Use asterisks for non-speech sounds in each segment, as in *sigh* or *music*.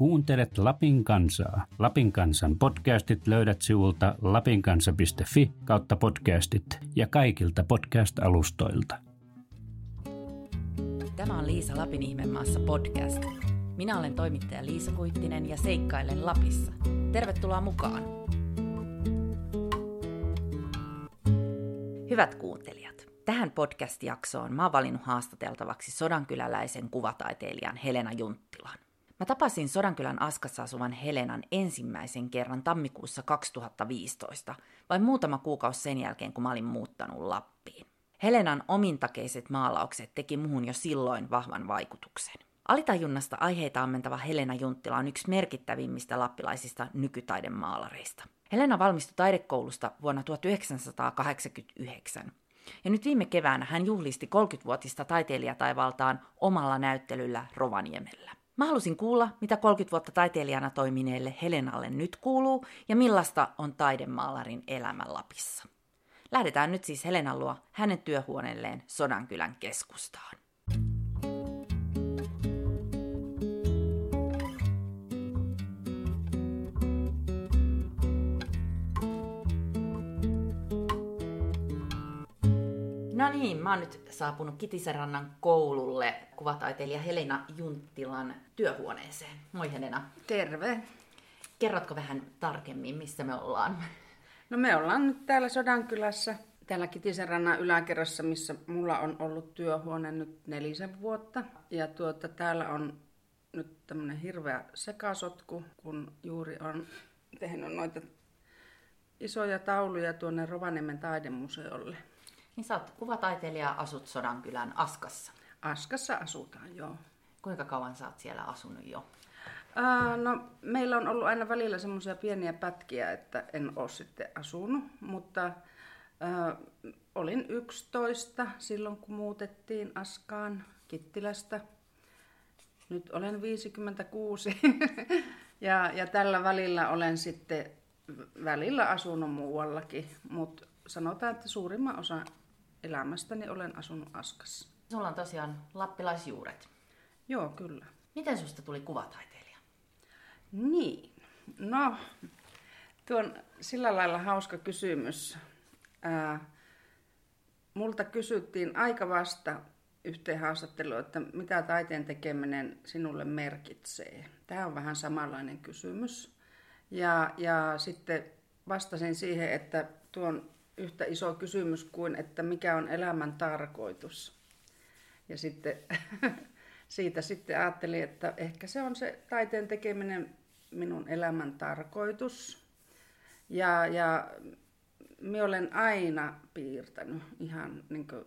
Kuuntelet Lapin kansaa. Lapin kansan podcastit löydät sivulta lapinkansa.fi kautta podcastit ja kaikilta podcast-alustoilta. Tämä on Liisa Lapin ihmemaassa podcast. Minä olen toimittaja Liisa Kuittinen ja seikkailen Lapissa. Tervetuloa mukaan! Hyvät kuuntelijat, tähän podcast-jaksoon mä oon valinnut haastateltavaksi sodankyläläisen kuvataiteilijan Helena Junttilan. Mä tapasin Sodankylän Askassa asuvan Helenan ensimmäisen kerran tammikuussa 2015, vain muutama kuukausi sen jälkeen, kun mä olin muuttanut Lappiin. Helenan omintakeiset maalaukset teki muhun jo silloin vahvan vaikutuksen. Alitajunnasta aiheita ammentava Helena Junttila on yksi merkittävimmistä lappilaisista nykytaidemaalareista. Helena valmistui taidekoulusta vuonna 1989. Ja nyt viime keväänä hän juhlisti 30-vuotista taiteilijataivaltaan omalla näyttelyllä Rovaniemellä. Mä halusin kuulla, mitä 30 vuotta taiteilijana toimineelle Helenalle nyt kuuluu ja millaista on taidemaalarin elämä Lapissa. Lähdetään nyt siis Helenan luo hänen työhuoneelleen Sodankylän keskustaan. No niin, mä oon nyt saapunut Kitiserannan koululle kuvataiteilija Helena Junttilan työhuoneeseen. Moi Helena. Terve. Kerrotko vähän tarkemmin, missä me ollaan? No me ollaan nyt täällä Sodankylässä, täällä Kitiserannan yläkerrassa, missä mulla on ollut työhuone nyt nelisen vuotta. Ja tuota, täällä on nyt tämmönen hirveä sekasotku, kun juuri on tehnyt noita isoja tauluja tuonne Rovaniemen taidemuseolle. Niin sä oot kuvataiteilija, asut Sodankylän Askassa. Askassa asutaan, joo. Kuinka kauan sä oot siellä asunut jo? Ää, no, meillä on ollut aina välillä semmoisia pieniä pätkiä, että en ole sitten asunut, mutta ää, olin 11 silloin, kun muutettiin Askaan Kittilästä. Nyt olen 56 *laughs* ja, ja tällä välillä olen sitten välillä asunut muuallakin, mutta sanotaan, että suurimman osa elämästäni olen asunut Askassa. Sulla on tosiaan lappilaisjuuret. Joo, kyllä. Miten susta tuli kuvataiteilija? Niin, no, tuo on sillä lailla hauska kysymys. Ää, multa kysyttiin aika vasta yhteen haastatteluun, että mitä taiteen tekeminen sinulle merkitsee. Tämä on vähän samanlainen kysymys. Ja, ja sitten vastasin siihen, että tuon yhtä iso kysymys kuin, että mikä on elämän tarkoitus. Ja sitten *laughs* siitä sitten ajattelin, että ehkä se on se taiteen tekeminen minun elämän tarkoitus. Ja, ja minä olen aina piirtänyt ihan, niin kuin,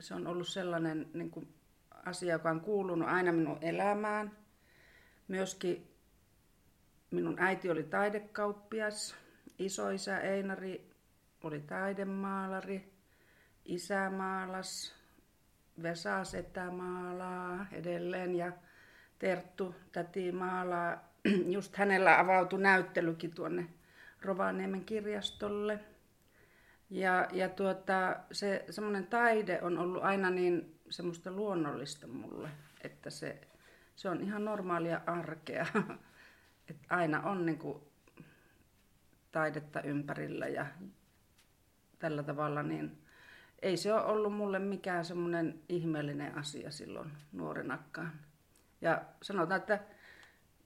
se on ollut sellainen niin kuin, asia, joka on kuulunut aina minun elämään. Myöskin minun äiti oli taidekauppias, isoisä Einari oli taidemaalari, isä maalas, Vesa setä maalaa edelleen ja Terttu täti maalaa. *clears throat* Just hänellä avautui näyttelykin tuonne Rovaniemen kirjastolle. Ja, ja tuota, se semmoinen taide on ollut aina niin semmoista luonnollista mulle, että se, se on ihan normaalia arkea. *laughs* että aina on niin kuin taidetta ympärillä ja tällä tavalla, niin ei se ole ollut mulle mikään semmoinen ihmeellinen asia silloin nuorenakaan. Ja sanotaan, että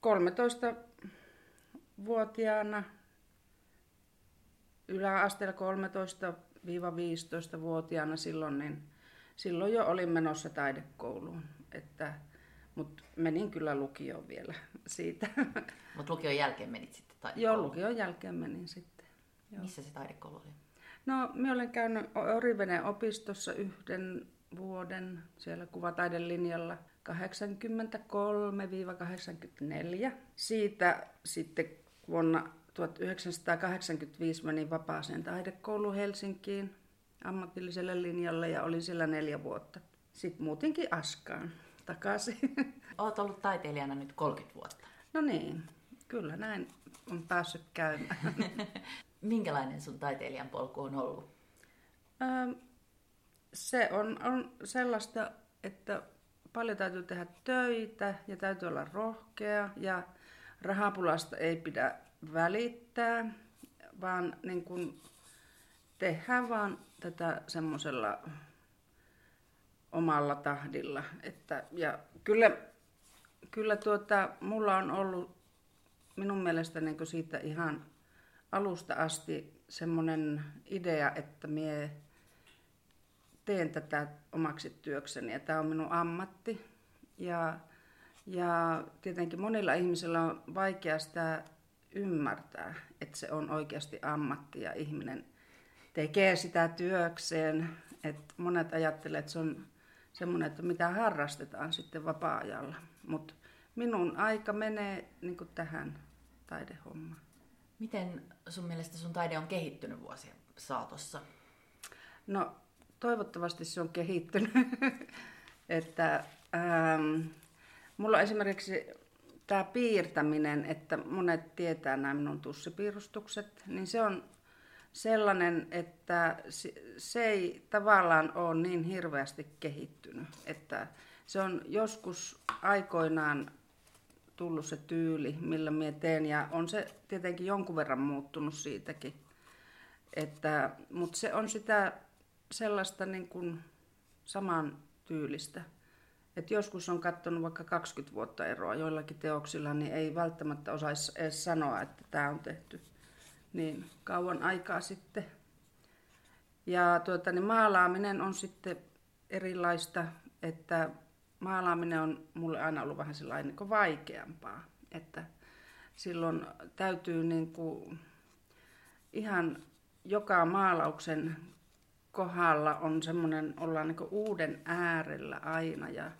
13-vuotiaana, yläasteella 13-15-vuotiaana silloin, niin silloin jo olin menossa taidekouluun. Että, mutta menin kyllä lukioon vielä siitä. Mutta lukion jälkeen menit sitten taidekouluun? Joo, lukion jälkeen menin sitten. Joo. Missä se taidekoulu oli? No, minä olen käynyt Oriveneen opistossa yhden vuoden siellä kuvataidelinjalla 83-84. Siitä sitten vuonna 1985 menin vapaaseen taidekouluun Helsinkiin ammatilliselle linjalle ja olin siellä neljä vuotta. Sitten muutinkin Askaan takaisin. *laughs* Olet ollut taiteilijana nyt 30 vuotta. No niin, kyllä näin on päässyt käymään. *laughs* Minkälainen sun taiteilijan polku on ollut? Öö, se on, on sellaista, että paljon täytyy tehdä töitä ja täytyy olla rohkea ja rahapulasta ei pidä välittää, vaan niin kuin tehdään vaan tätä semmoisella omalla tahdilla. Että, ja kyllä, kyllä tuota, mulla on ollut minun mielestä niin siitä ihan alusta asti semmoinen idea, että mie teen tätä omaksi työkseni ja tämä on minun ammatti. Ja, ja tietenkin monilla ihmisillä on vaikea sitä ymmärtää, että se on oikeasti ammatti ja ihminen tekee sitä työkseen. Et monet ajattelee, että se on semmoinen, että mitä harrastetaan sitten vapaa-ajalla. Mutta minun aika menee niin tähän taidehommaan. Miten sun mielestä sun taide on kehittynyt vuosien saatossa? No toivottavasti se on kehittynyt. *laughs* että, ähm, mulla on esimerkiksi tämä piirtäminen, että monet tietää nämä minun tussipiirustukset, niin se on sellainen, että se ei tavallaan ole niin hirveästi kehittynyt. Että se on joskus aikoinaan tullut se tyyli, millä minä teen, ja on se tietenkin jonkun verran muuttunut siitäkin. Että, mutta se on sitä sellaista niin kuin saman tyylistä. Et joskus on katsonut vaikka 20 vuotta eroa joillakin teoksilla, niin ei välttämättä osaisi edes sanoa, että tämä on tehty niin kauan aikaa sitten. Ja tuota, niin maalaaminen on sitten erilaista, että maalaaminen on mulle aina ollut vähän sellainen niin vaikeampaa. Että silloin täytyy niin kuin ihan joka maalauksen kohdalla on semmoinen, ollaan niin uuden äärellä aina ja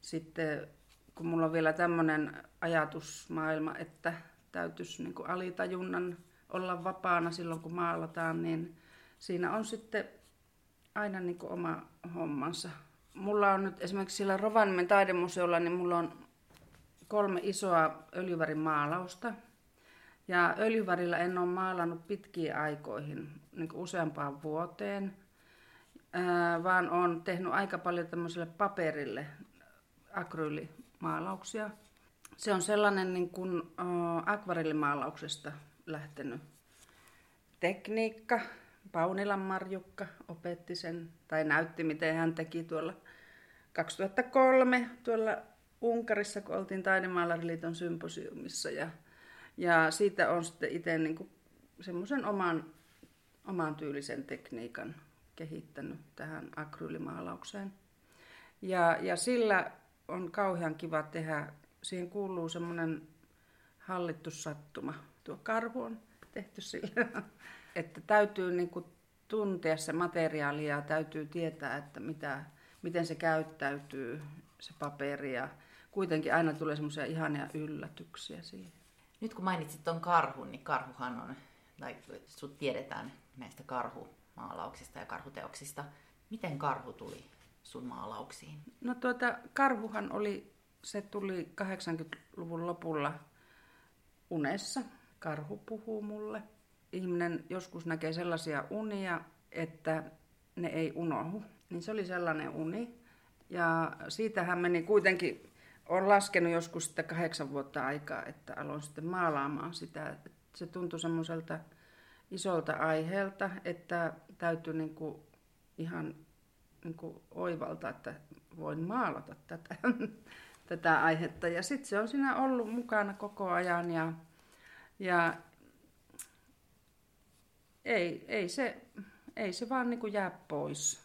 sitten kun mulla on vielä tämmöinen ajatusmaailma, että täytyisi niin alitajunnan olla vapaana silloin, kun maalataan, niin siinä on sitten aina niin kuin oma hommansa. Mulla on nyt esimerkiksi sillä Rovaniemen taidemuseolla, niin mulla on kolme isoa öljyvärimaalausta. Ja öljyvärillä en ole maalannut pitkiin aikoihin, niin kuin useampaan vuoteen, vaan on tehnyt aika paljon tämmöiselle paperille akryylimaalauksia. Se on sellainen niin kuin akvarellimaalauksesta lähtenyt tekniikka. Paunilan Marjukka opetti sen, tai näytti, miten hän teki tuolla 2003 tuolla Unkarissa, kun oltiin Taidemaalariliiton symposiumissa. Ja, ja siitä on sitten itse niin semmoisen oman, oman tyylisen tekniikan kehittänyt tähän akryylimaalaukseen. Ja, ja sillä on kauhean kiva tehdä, siihen kuuluu semmoinen hallittu sattuma. Tuo karhu on tehty sillä, että täytyy niin kuin tuntea se materiaali ja täytyy tietää, että mitä, miten se käyttäytyy, se paperi ja kuitenkin aina tulee semmoisia ihania yllätyksiä siihen. Nyt kun mainitsit tuon karhun, niin karhuhan on, tai sut tiedetään näistä karhumaalauksista ja karhuteoksista. Miten karhu tuli sun maalauksiin? No tuota, karhuhan oli, se tuli 80-luvun lopulla unessa karhu puhuu mulle. Ihminen joskus näkee sellaisia unia, että ne ei unohu. Niin se oli sellainen uni. Ja siitähän meni kuitenkin, on laskenut joskus sitten kahdeksan vuotta aikaa, että aloin sitten maalaamaan sitä. Se tuntui semmoiselta isolta aiheelta, että täytyy niin kuin ihan niin kuin oivalta, että voin maalata tätä, tätä aihetta. Ja sitten se on siinä ollut mukana koko ajan ja ja ei, ei, se, ei se vaan niin kuin jää pois.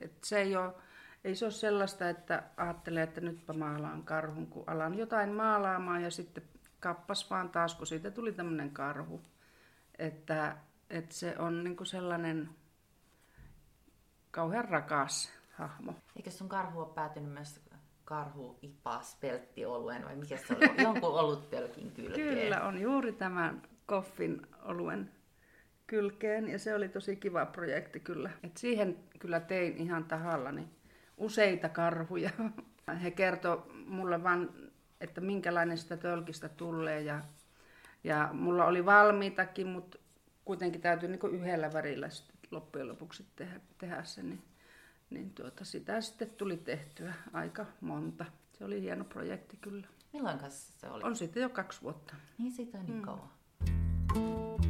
Et se ei, ole, ei se ole sellaista, että ajattelee, että nytpä maalaan karhun, kun alan jotain maalaamaan ja sitten kappas vaan taas, kun siitä tuli tämmöinen karhu. Että, että se on niin kuin sellainen kauhean rakas hahmo. Eikö sun karhu ole päätynyt myös karhu ipas pelttioluen vai mikä se oli? Jonkun *laughs* olutpölkin kylkeen. Kyllä, on juuri tämän koffin oluen kylkeen ja se oli tosi kiva projekti kyllä. Et siihen kyllä tein ihan tahallani useita karhuja. *laughs* He kertoi mulle vaan, että minkälainen sitä tölkistä tulee ja, ja mulla oli valmiitakin, mutta kuitenkin täytyy niin yhdellä värillä loppujen lopuksi tehdä, tehdä se. Niin niin tuota, sitä sitten tuli tehtyä aika monta. Se oli hieno projekti kyllä. Milloin se oli? On sitten jo kaksi vuotta. Niin siitä on niin mm. kauan.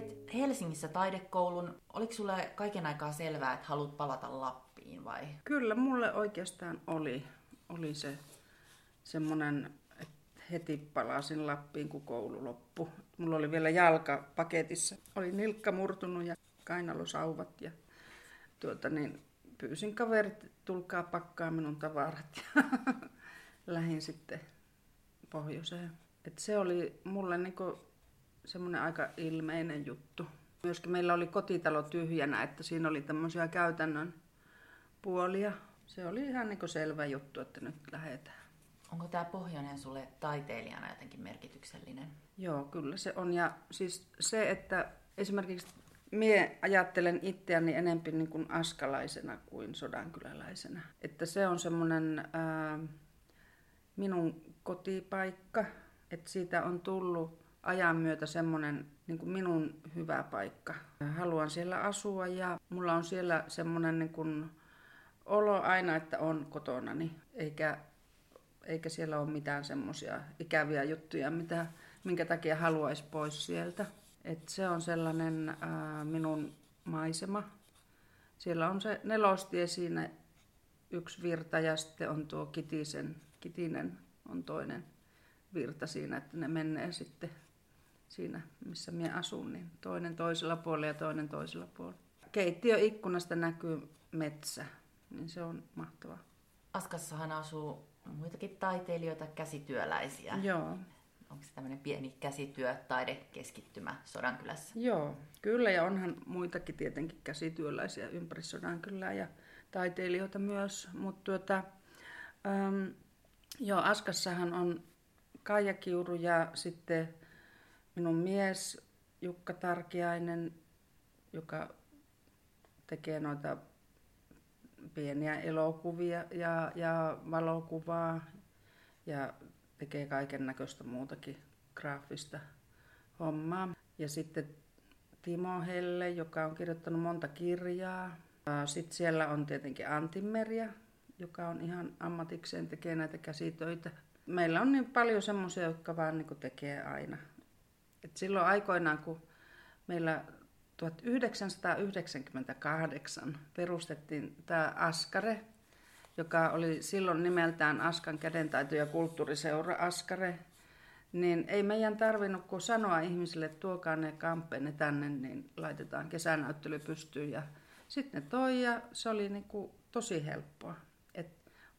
Kävit Helsingissä taidekoulun. Oliko sulle kaiken aikaa selvää, että haluat palata Lappiin vai? Kyllä, mulle oikeastaan oli, oli se semmoinen, että heti palasin Lappiin, kun koulu loppui. Mulla oli vielä jalka paketissa. Oli nilkka murtunut ja kainalosauvat ja tuota niin, pyysin kaverit, tulkaa pakkaa minun tavarat ja *laughs* lähdin sitten pohjoiseen. Et se oli mulle niinku semmoinen aika ilmeinen juttu. Myöskin meillä oli kotitalo tyhjänä, että siinä oli tämmöisiä käytännön puolia. Se oli ihan niin selvä juttu, että nyt lähdetään. Onko tämä pohjoinen sulle taiteilijana jotenkin merkityksellinen? Joo, kyllä se on. Ja siis se, että esimerkiksi Mie ajattelen itseäni enempi niin kuin askalaisena kuin sodankyläläisenä. Että se on semmoinen minun kotipaikka, että siitä on tullut ajan myötä semmoinen niin kuin minun hyvä paikka. Haluan siellä asua ja mulla on siellä semmoinen niin kuin olo aina, että on kotonani, eikä, eikä siellä ole mitään semmoisia ikäviä juttuja, mitä, minkä takia haluaisi pois sieltä. Et se on sellainen ää, minun maisema. Siellä on se nelostie siinä yksi virta ja sitten on tuo Kitisen, Kitinen on toinen virta siinä, että ne menee sitten siinä, missä minä asun, niin toinen toisella puolella ja toinen toisella puolella. Keittiö ikkunasta näkyy metsä, niin se on mahtavaa. Askassahan asuu muitakin taiteilijoita, käsityöläisiä. Joo onko se tämmöinen pieni käsityö, taidekeskittymä Sodankylässä? Joo, kyllä ja onhan muitakin tietenkin käsityöläisiä ympäri Sodankylää ja taiteilijoita myös, mutta tuota, ähm, joo, Askassahan on Kaija Kiuru ja sitten minun mies Jukka Tarkiainen, joka tekee noita pieniä elokuvia ja, ja valokuvaa ja tekee kaiken näköistä muutakin graafista hommaa. Ja sitten Timo Helle, joka on kirjoittanut monta kirjaa. Sitten siellä on tietenkin Antimeria, joka on ihan ammatikseen tekee näitä käsitöitä. Meillä on niin paljon semmoisia, jotka vaan niin tekee aina. Et silloin aikoinaan, kun meillä 1998 perustettiin tämä Askare, joka oli silloin nimeltään Askan kädentaito- ja kulttuuriseura Askare, niin ei meidän tarvinnut kuin sanoa ihmisille, että tuokaa ne kamppeenne tänne, niin laitetaan kesänäyttely pystyyn. Ja sitten ne toi ja se oli niin kuin tosi helppoa. Et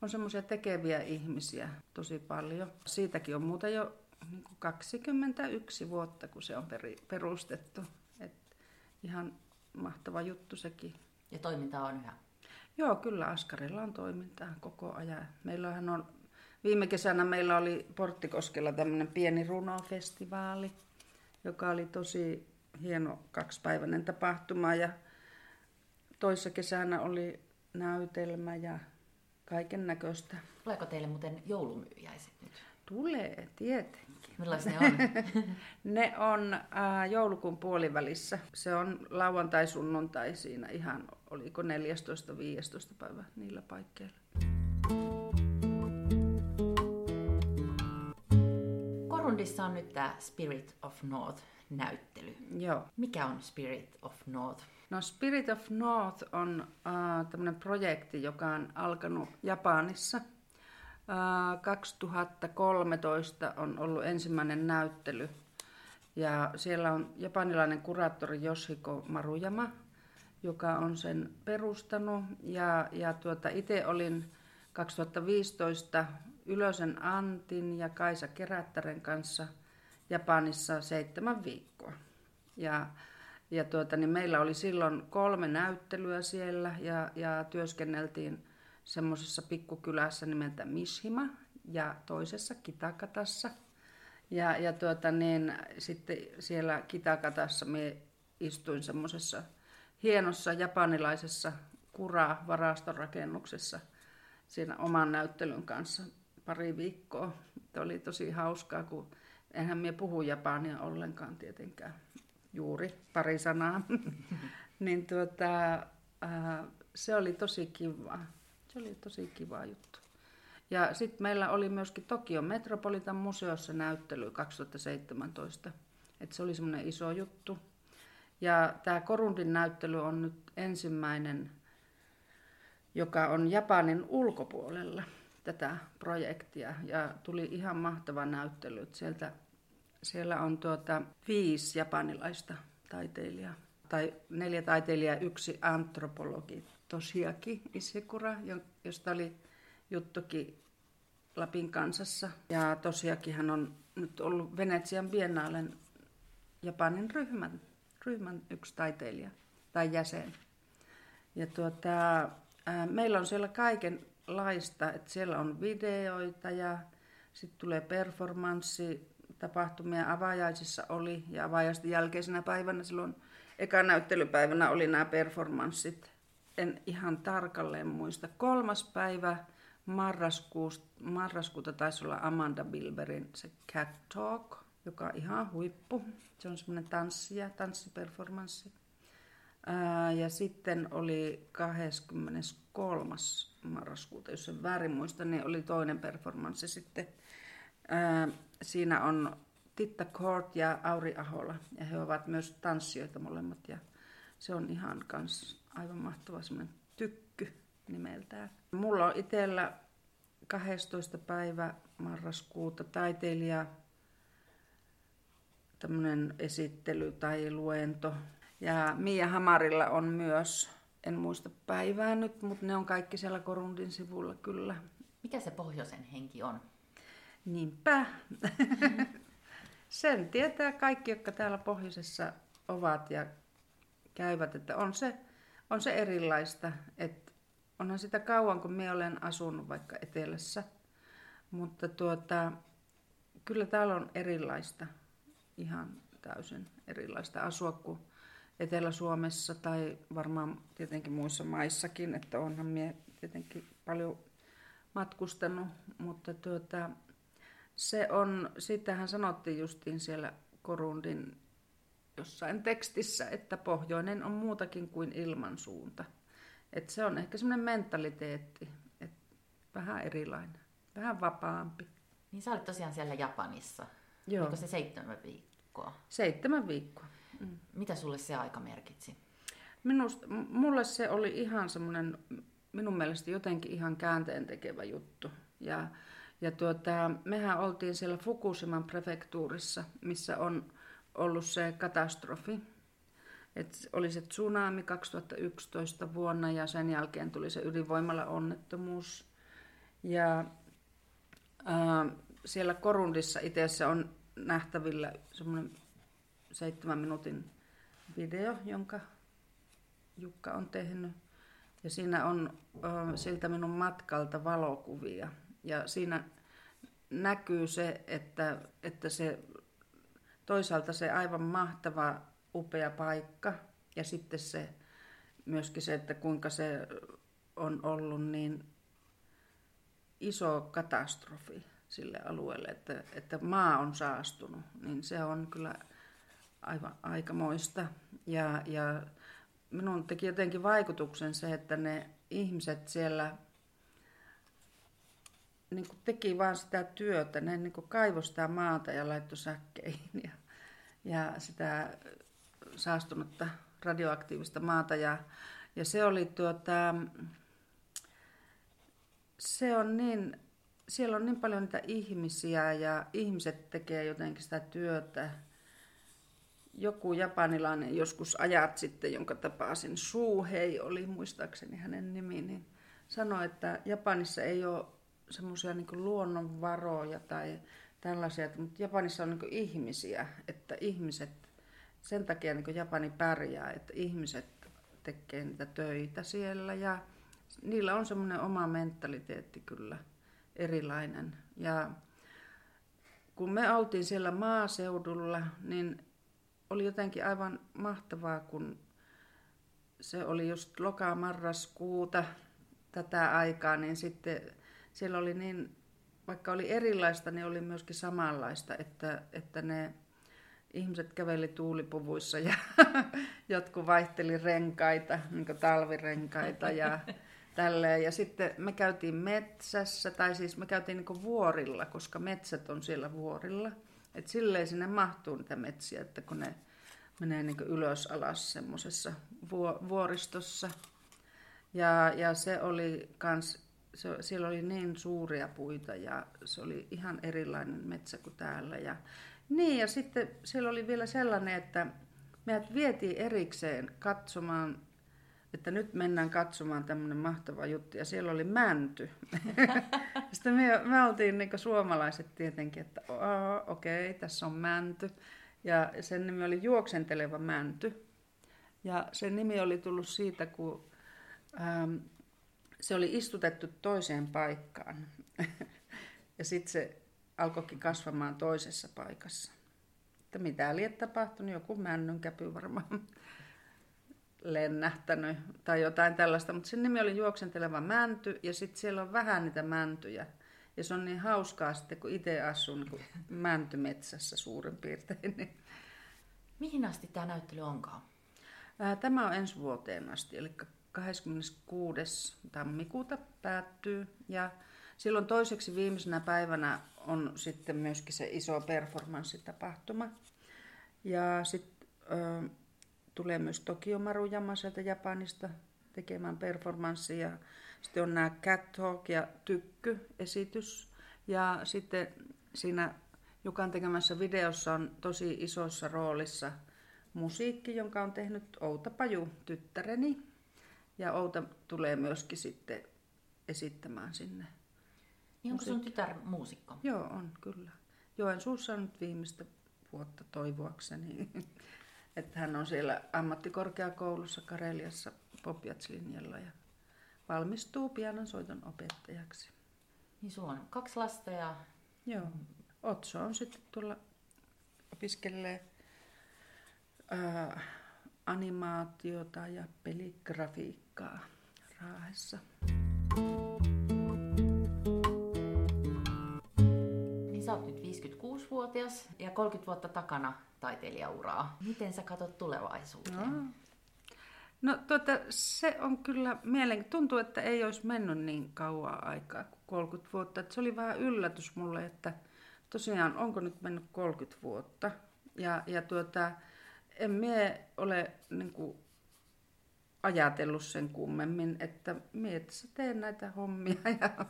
on semmoisia tekeviä ihmisiä tosi paljon. Siitäkin on muuten jo 21 vuotta, kun se on perustettu. Et ihan mahtava juttu sekin. Ja toiminta on yhä Joo, kyllä Askarilla on toimintaa koko ajan. Meillähän on, viime kesänä meillä oli Porttikoskella tämmöinen pieni runofestivaali, joka oli tosi hieno kaksipäiväinen tapahtuma ja toissa kesänä oli näytelmä ja kaiken näköistä. Tuleeko teille muuten joulumyyjäiset nyt? Tulee, tietenkin. Millaisia ne on? *laughs* ne on äh, joulukuun puolivälissä. Se on lauantai-sunnuntai siinä ihan, oliko 14-15 päivä niillä paikkeilla. Korundissa on nyt tämä Spirit of North näyttely. Joo. Mikä on Spirit of North? No Spirit of North on äh, tämmöinen projekti, joka on alkanut Japanissa – 2013 on ollut ensimmäinen näyttely ja siellä on japanilainen kuraattori Yoshiko Marujama, joka on sen perustanut. Ja, ja tuota, itse olin 2015 Ylösen Antin ja Kaisa Kerättären kanssa Japanissa seitsemän viikkoa. Ja, ja tuota, niin meillä oli silloin kolme näyttelyä siellä ja, ja työskenneltiin semmoisessa pikkukylässä nimeltä Mishima ja toisessa Kitakatassa. Ja, ja tuota, niin, sitten siellä Kitakatassa me istuin semmoisessa hienossa japanilaisessa kura-varastorakennuksessa siinä oman näyttelyn kanssa pari viikkoa. Tämä oli tosi hauskaa, kun enhän minä puhu japania ollenkaan tietenkään. juuri pari sanaa, *laughs* niin tuota, äh, se oli tosi kiva. Se oli tosi kiva juttu. Ja sitten meillä oli myöskin Tokion Metropolitan museossa näyttely 2017. Et se oli semmoinen iso juttu. Ja tämä Korundin näyttely on nyt ensimmäinen, joka on Japanin ulkopuolella tätä projektia. Ja tuli ihan mahtava näyttely. Sieltä, siellä on tuota viisi japanilaista taiteilijaa. Tai neljä taiteilijaa, yksi antropologi, Toshiaki Isekura, josta oli juttukin Lapin kansassa. Ja tosiaankin hän on nyt ollut Venetsian biennaalen Japanin ryhmän, ryhmän yksi taiteilija tai jäsen. Ja tuota, ää, meillä on siellä kaikenlaista, että siellä on videoita ja sitten tulee performanssi, tapahtumia avajaisissa oli ja avajaisten jälkeisenä päivänä silloin eka näyttelypäivänä oli nämä performanssit. En ihan tarkalleen muista. Kolmas päivä marraskuuta taisi olla Amanda Bilberin se Cat Talk, joka on ihan huippu. Se on semmoinen tanssia, tanssiperformanssi. Ja sitten oli 23. marraskuuta, jos en väärin muista, niin oli toinen performanssi sitten. Siinä on Titta Kort ja Auri Ahola, ja he ovat myös tanssijoita molemmat, ja se on ihan kans aivan mahtava semmoinen tykky nimeltään. Mulla on itsellä 12. päivä marraskuuta taiteilija tämmöinen esittely tai luento. Ja Mia Hamarilla on myös, en muista päivää nyt, mutta ne on kaikki siellä Korundin sivulla kyllä. Mikä se pohjoisen henki on? Niinpä. *laughs* Sen tietää kaikki, jotka täällä pohjoisessa ovat ja käyvät, että on se, on se erilaista. Että onhan sitä kauan, kun minä olen asunut vaikka etelässä. Mutta tuota, kyllä täällä on erilaista, ihan täysin erilaista asua kuin Etelä-Suomessa tai varmaan tietenkin muissa maissakin, että onhan minä tietenkin paljon matkustanut, mutta tuota, se on, sitähän sanottiin justiin siellä Korundin jossain tekstissä, että pohjoinen on muutakin kuin ilmansuunta. Et se on ehkä semmoinen mentaliteetti, että vähän erilainen, vähän vapaampi. Niin sä olit tosiaan siellä Japanissa. Joo. Oliko se seitsemän viikkoa? Seitsemän viikkoa. Mm. Mitä sulle se aika merkitsi? Minusta, mulle se oli ihan semmoinen, minun mielestä jotenkin ihan käänteen tekevä juttu. Ja, ja tuota, mehän oltiin siellä Fukushiman prefektuurissa, missä on ollut se katastrofi, et oli se tsunami 2011 vuonna ja sen jälkeen tuli se ydinvoimalla onnettomuus. Ja ää, siellä Korundissa itse on nähtävillä semmoinen seitsemän minuutin video, jonka Jukka on tehnyt. Ja siinä on ää, siltä minun matkalta valokuvia. Ja siinä näkyy se, että, että se toisaalta se aivan mahtava upea paikka. Ja sitten se, myöskin se, että kuinka se on ollut niin iso katastrofi sille alueelle, että, että maa on saastunut, niin se on kyllä aivan aikamoista. Ja, ja minun teki jotenkin vaikutuksen se, että ne ihmiset siellä niin teki vaan sitä työtä. Ne niin kaivoi sitä maata ja laittoi säkkeihin ja, ja sitä saastunutta radioaktiivista maata ja, ja se oli tuota, se on niin, siellä on niin paljon niitä ihmisiä ja ihmiset tekee jotenkin sitä työtä. Joku japanilainen joskus ajat sitten, jonka tapasin, Suuhei oli muistaakseni hänen nimi, niin sanoi, että Japanissa ei ole semmoisia niin luonnonvaroja tai tällaisia, mutta Japanissa on niin ihmisiä, että ihmiset sen takia niin Japani pärjää, että ihmiset tekee niitä töitä siellä ja niillä on semmoinen oma mentaliteetti kyllä erilainen. Ja kun me oltiin siellä maaseudulla, niin oli jotenkin aivan mahtavaa, kun se oli just loka-marraskuuta tätä aikaa, niin sitten siellä oli niin, vaikka oli erilaista, niin oli myöskin samanlaista, että, että ne ihmiset käveli tuulipuvuissa ja *laughs* jotkut vaihteli renkaita, niin talvirenkaita ja *laughs* tälleen. Ja sitten me käytiin metsässä, tai siis me käytiin niin vuorilla, koska metsät on siellä vuorilla. Että silleen sinne mahtuu niitä metsiä, että kun ne menee niin ylös alas semmoisessa vuoristossa. Ja, ja se oli kans, se, siellä oli niin suuria puita ja se oli ihan erilainen metsä kuin täällä. Ja, niin, ja sitten siellä oli vielä sellainen, että meidät vietiin erikseen katsomaan, että nyt mennään katsomaan tämmöinen mahtava juttu, ja siellä oli mänty. *laughs* sitten me, me oltiin niin suomalaiset tietenkin, että okei, okay, tässä on mänty. Ja sen nimi oli Juoksenteleva mänty. Ja sen nimi oli tullut siitä, kun ähm, se oli istutettu toiseen paikkaan. *laughs* ja sitten se alkoikin kasvamaan toisessa paikassa. Että mitä liet tapahtunut, joku männynkäpy varmaan *laughs* lennähtänyt tai jotain tällaista, mutta sen nimi oli Juoksenteleva mänty ja sitten siellä on vähän niitä mäntyjä. Ja se on niin hauskaa sitten, kun itse asuu niin mäntymetsässä suurin piirtein. Niin. Mihin asti tämä näyttely onkaan? Tämä on ensi vuoteen asti, eli 26. tammikuuta päättyy. Ja silloin toiseksi viimeisenä päivänä on sitten myöskin se iso performanssitapahtuma. Ja sitten tulee myös Tokio Marujama sieltä Japanista tekemään performanssia. Sitten on nämä Cat Talk ja Tykky-esitys. Ja sitten siinä Jukan tekemässä videossa on tosi isossa roolissa musiikki, jonka on tehnyt Outa Paju, tyttäreni. Ja Outa tulee myöskin sitten esittämään sinne. Niin onko sun tytär muusikko? Joo, on kyllä. Joensuussa on nyt viimeistä vuotta toivoakseni. *laughs* että hän on siellä ammattikorkeakoulussa Kareliassa Popjats-linjalla ja valmistuu pianon soiton opettajaksi. Niin sulla on kaksi lasta ja... Joo. Otso on sitten tuolla opiskelee ää, animaatiota ja peligrafiikkaa Raahessa. Niin sä oot nyt 56-vuotias ja 30 vuotta takana taiteilijauraa. Miten sä katsot tulevaisuuteen? No. No tuota, se on kyllä mielenkiintoista. Tuntuu, että ei olisi mennyt niin kauan aikaa kuin 30 vuotta. Että se oli vähän yllätys mulle, että tosiaan onko nyt mennyt 30 vuotta. Ja, ja tuota, en mie ole niin kuin, ajatellut sen kummemmin, että mietissä teen näitä hommia *laughs* ja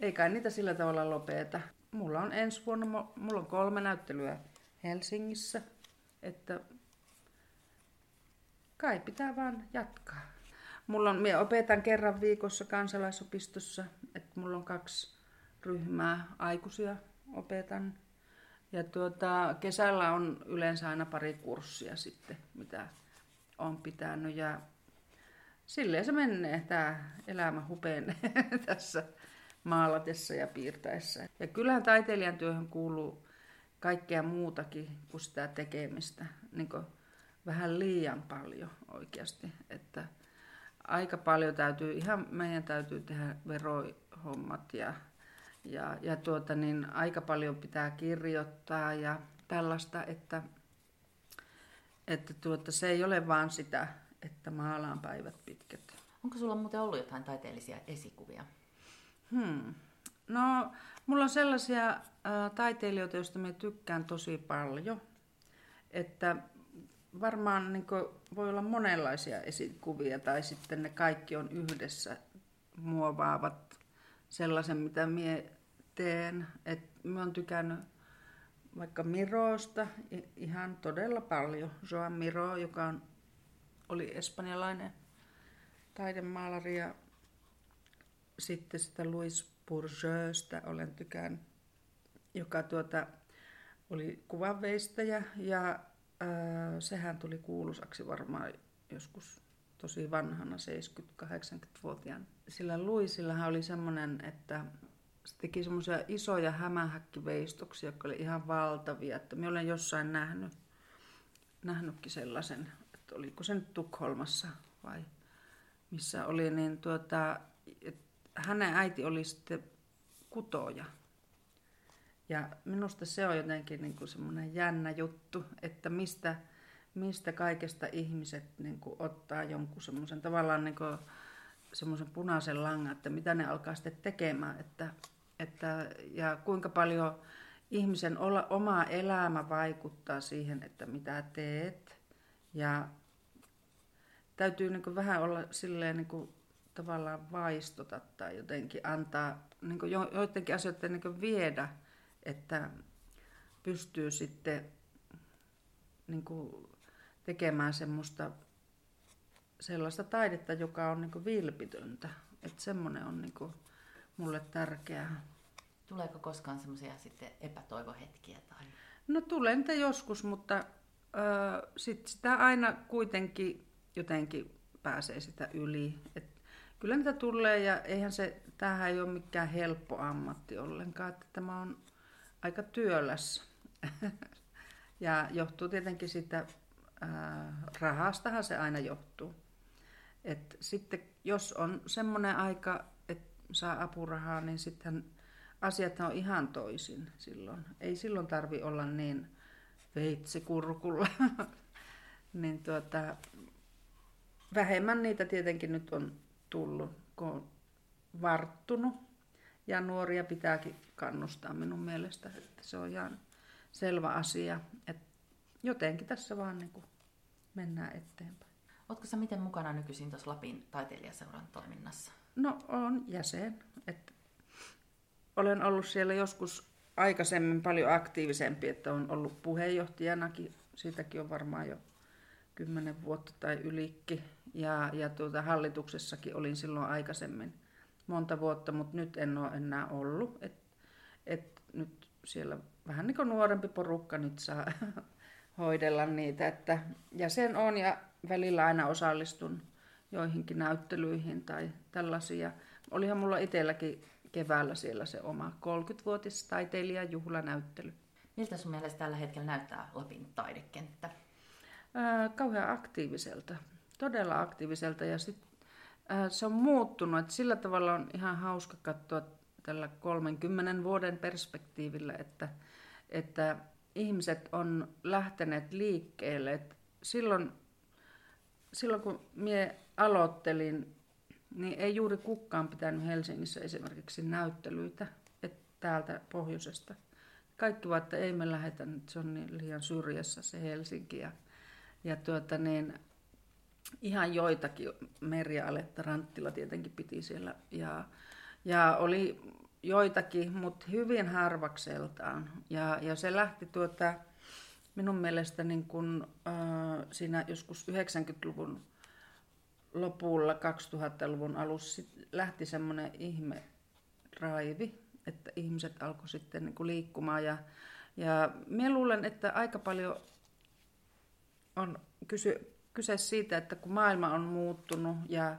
ei kai niitä sillä tavalla lopeta. Mulla on ensi vuonna, mulla on kolme näyttelyä Helsingissä, että kai pitää vaan jatkaa. Mulla on, minä opetan kerran viikossa kansalaisopistossa, että mulla on kaksi ryhmää aikuisia opetan. Ja tuota, kesällä on yleensä aina pari kurssia sitten, mitä on pitänyt. Ja silleen se menee, tämä elämä hupenee *laughs* tässä maalatessa ja piirtäessä. Ja kyllähän taiteilijan työhön kuuluu kaikkea muutakin kuin sitä tekemistä. Niin kuin vähän liian paljon oikeasti. Että aika paljon täytyy, ihan meidän täytyy tehdä verohommat ja, ja, ja tuota, niin aika paljon pitää kirjoittaa ja tällaista, että, että tuota, se ei ole vaan sitä, että maalaan päivät pitkät. Onko sulla muuten ollut jotain taiteellisia esikuvia? Hmm. No, mulla on sellaisia ä, taiteilijoita, joista mä tykkään tosi paljon. Että varmaan niin kuin, voi olla monenlaisia esikuvia tai sitten ne kaikki on yhdessä muovaavat sellaisen, mitä minä teen. Et mä oon tykännyt vaikka Mirosta ihan todella paljon. Joan Miro, joka on, oli espanjalainen taidemaalari ja sitten sitä Louis Bourgeoista olen tykännyt, joka tuota, oli kuvanveistäjä ja Öö, sehän tuli kuuluisaksi varmaan joskus tosi vanhana, 70-80-vuotiaana. Sillä Luisillahan oli semmoinen, että se teki semmoisia isoja hämähäkkiveistoksia, jotka oli ihan valtavia. Että minä olen jossain nähnyt, nähnytkin sellaisen, että oliko se nyt Tukholmassa vai missä oli, niin tuota, hänen äiti oli sitten kutoja. Ja minusta se on jotenkin niin kuin semmoinen jännä juttu, että mistä, mistä kaikesta ihmiset niin kuin ottaa jonkun semmoisen tavallaan niin kuin semmoisen punaisen langan, että mitä ne alkaa sitten tekemään, että, että, ja kuinka paljon ihmisen olla, oma elämä vaikuttaa siihen, että mitä teet. Ja täytyy niin kuin vähän olla silleen niin kuin tavallaan vaistota tai jotenkin antaa niin kuin jo, joidenkin asioiden niin kuin viedä, että pystyy sitten niin kuin tekemään semmoista sellaista taidetta, joka on niin kuin vilpitöntä. Että semmoinen on niin kuin mulle tärkeää. Tuleeko koskaan semmoisia sitten epätoivohetkiä? Tai... No tulee niitä joskus, mutta äh, sit sitä aina kuitenkin jotenkin pääsee sitä yli. Et kyllä niitä tulee ja eihän se, tämähän ei ole mikään helppo ammatti ollenkaan, että tämä on aika työläs. *laughs* ja johtuu tietenkin sitä, äh, rahastahan se aina johtuu. Et sitten jos on semmoinen aika, että saa apurahaa, niin sitten asiat on ihan toisin silloin. Ei silloin tarvi olla niin veitsikurkulla. *laughs* niin tuota, vähemmän niitä tietenkin nyt on tullut, kun on varttunut. Ja nuoria pitääkin kannustaa minun mielestä, että se on ihan selvä asia. Että jotenkin tässä vaan niin kuin mennään eteenpäin. Oletko sä miten mukana nykyisin tuossa Lapin taiteilijaseuran toiminnassa? No, on jäsen. Et olen ollut siellä joskus aikaisemmin paljon aktiivisempi, että on ollut puheenjohtajanakin. Siitäkin on varmaan jo kymmenen vuotta tai ylikki. Ja, ja tuota, hallituksessakin olin silloin aikaisemmin monta vuotta, mutta nyt en ole enää ollut. Et, et nyt siellä vähän niin kuin nuorempi porukka nyt saa *laughs* hoidella niitä. Että, ja sen on ja välillä aina osallistun joihinkin näyttelyihin tai tällaisia. Olihan mulla itselläkin keväällä siellä se oma 30-vuotis taiteilijajuhlanäyttely. Miltä sun mielestä tällä hetkellä näyttää Lapin taidekenttä? Ää, kauhean aktiiviselta, todella aktiiviselta ja sit, ää, se on muuttunut, että sillä tavalla on ihan hauska katsoa tällä 30 vuoden perspektiivillä, että, että ihmiset on lähteneet liikkeelle. Et silloin, silloin kun minä aloittelin, niin ei juuri kukaan pitänyt Helsingissä esimerkiksi näyttelyitä että täältä pohjoisesta. Kaikki vaan, että ei me lähetä nyt, se on niin liian syrjässä se Helsinki. Ja, ja tuota niin, ihan joitakin, Merja Aletta Ranttila tietenkin piti siellä. Ja, ja oli joitakin, mutta hyvin harvakseltaan. Ja, ja se lähti tuota, minun mielestä niin kun, äh, siinä joskus 90-luvun lopulla, 2000-luvun alussa lähti semmoinen ihme raivi, että ihmiset alkoi sitten niin liikkumaan. Ja, ja minä luulen, että aika paljon on kyse, kyse siitä, että kun maailma on muuttunut ja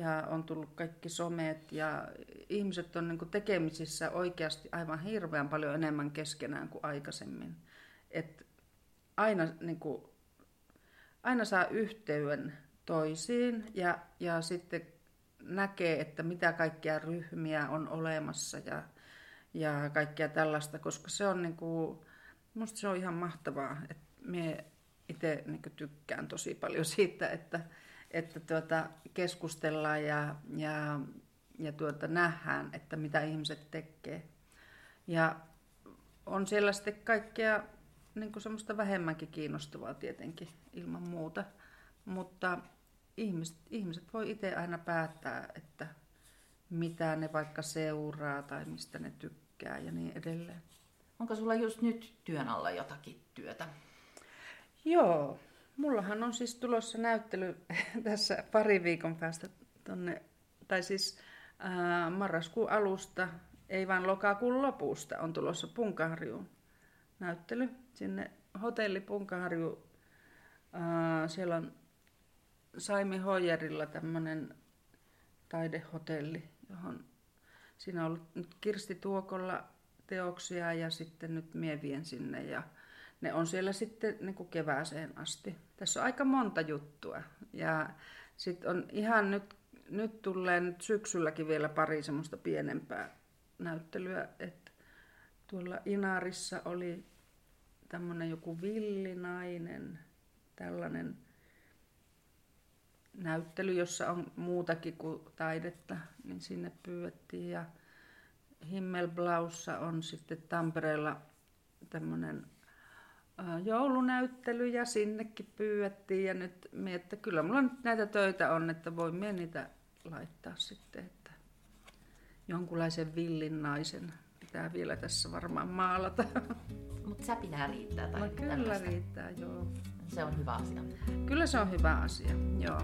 ja on tullut kaikki somet ja ihmiset on niin tekemisissä oikeasti aivan hirveän paljon enemmän keskenään kuin aikaisemmin. Et aina, niin kuin, aina saa yhteyden toisiin ja, ja sitten näkee, että mitä kaikkia ryhmiä on olemassa ja, ja kaikkea tällaista, koska se on niin kuin, musta se on ihan mahtavaa, että me itse niin tykkään tosi paljon siitä, että, että tuota, keskustellaan ja, ja, ja tuota, nähdään, että mitä ihmiset tekee. Ja on siellä sitten kaikkea niin kuin semmoista vähemmänkin kiinnostavaa tietenkin ilman muuta. Mutta ihmiset, ihmiset voi itse aina päättää, että mitä ne vaikka seuraa tai mistä ne tykkää ja niin edelleen. Onko sulla just nyt työn alla jotakin työtä? Joo, Mullahan on siis tulossa näyttely *laughs* tässä pari viikon päästä tonne, tai siis ää, marraskuun alusta, ei vaan lokakuun lopusta, on tulossa Punkaharjuun näyttely. Sinne hotelli Punkaharju, ää, siellä on Saimi Hoijerilla tämmöinen taidehotelli, johon siinä on ollut nyt Kirsti Tuokolla teoksia ja sitten nyt mie vien sinne ja ne on siellä sitten niin kuin kevääseen asti. Tässä on aika monta juttua. Ja sitten on ihan nyt, nyt tulee nyt syksylläkin vielä pari semmoista pienempää näyttelyä. Et tuolla Inarissa oli tämmöinen joku villinainen, tällainen näyttely, jossa on muutakin kuin taidetta, niin sinne pyydettiin. Ja Himmelblaussa on sitten Tampereella tämmöinen joulunäyttely ja sinnekin pyydettiin. Ja nyt että kyllä mulla nyt näitä töitä on, että voin minä niitä laittaa sitten, että jonkunlaisen villin naisen pitää vielä tässä varmaan maalata. Mutta säpinää riittää. Tai no kyllä tällaista. riittää, joo. Se on hyvä asia. Kyllä se on hyvä asia, joo.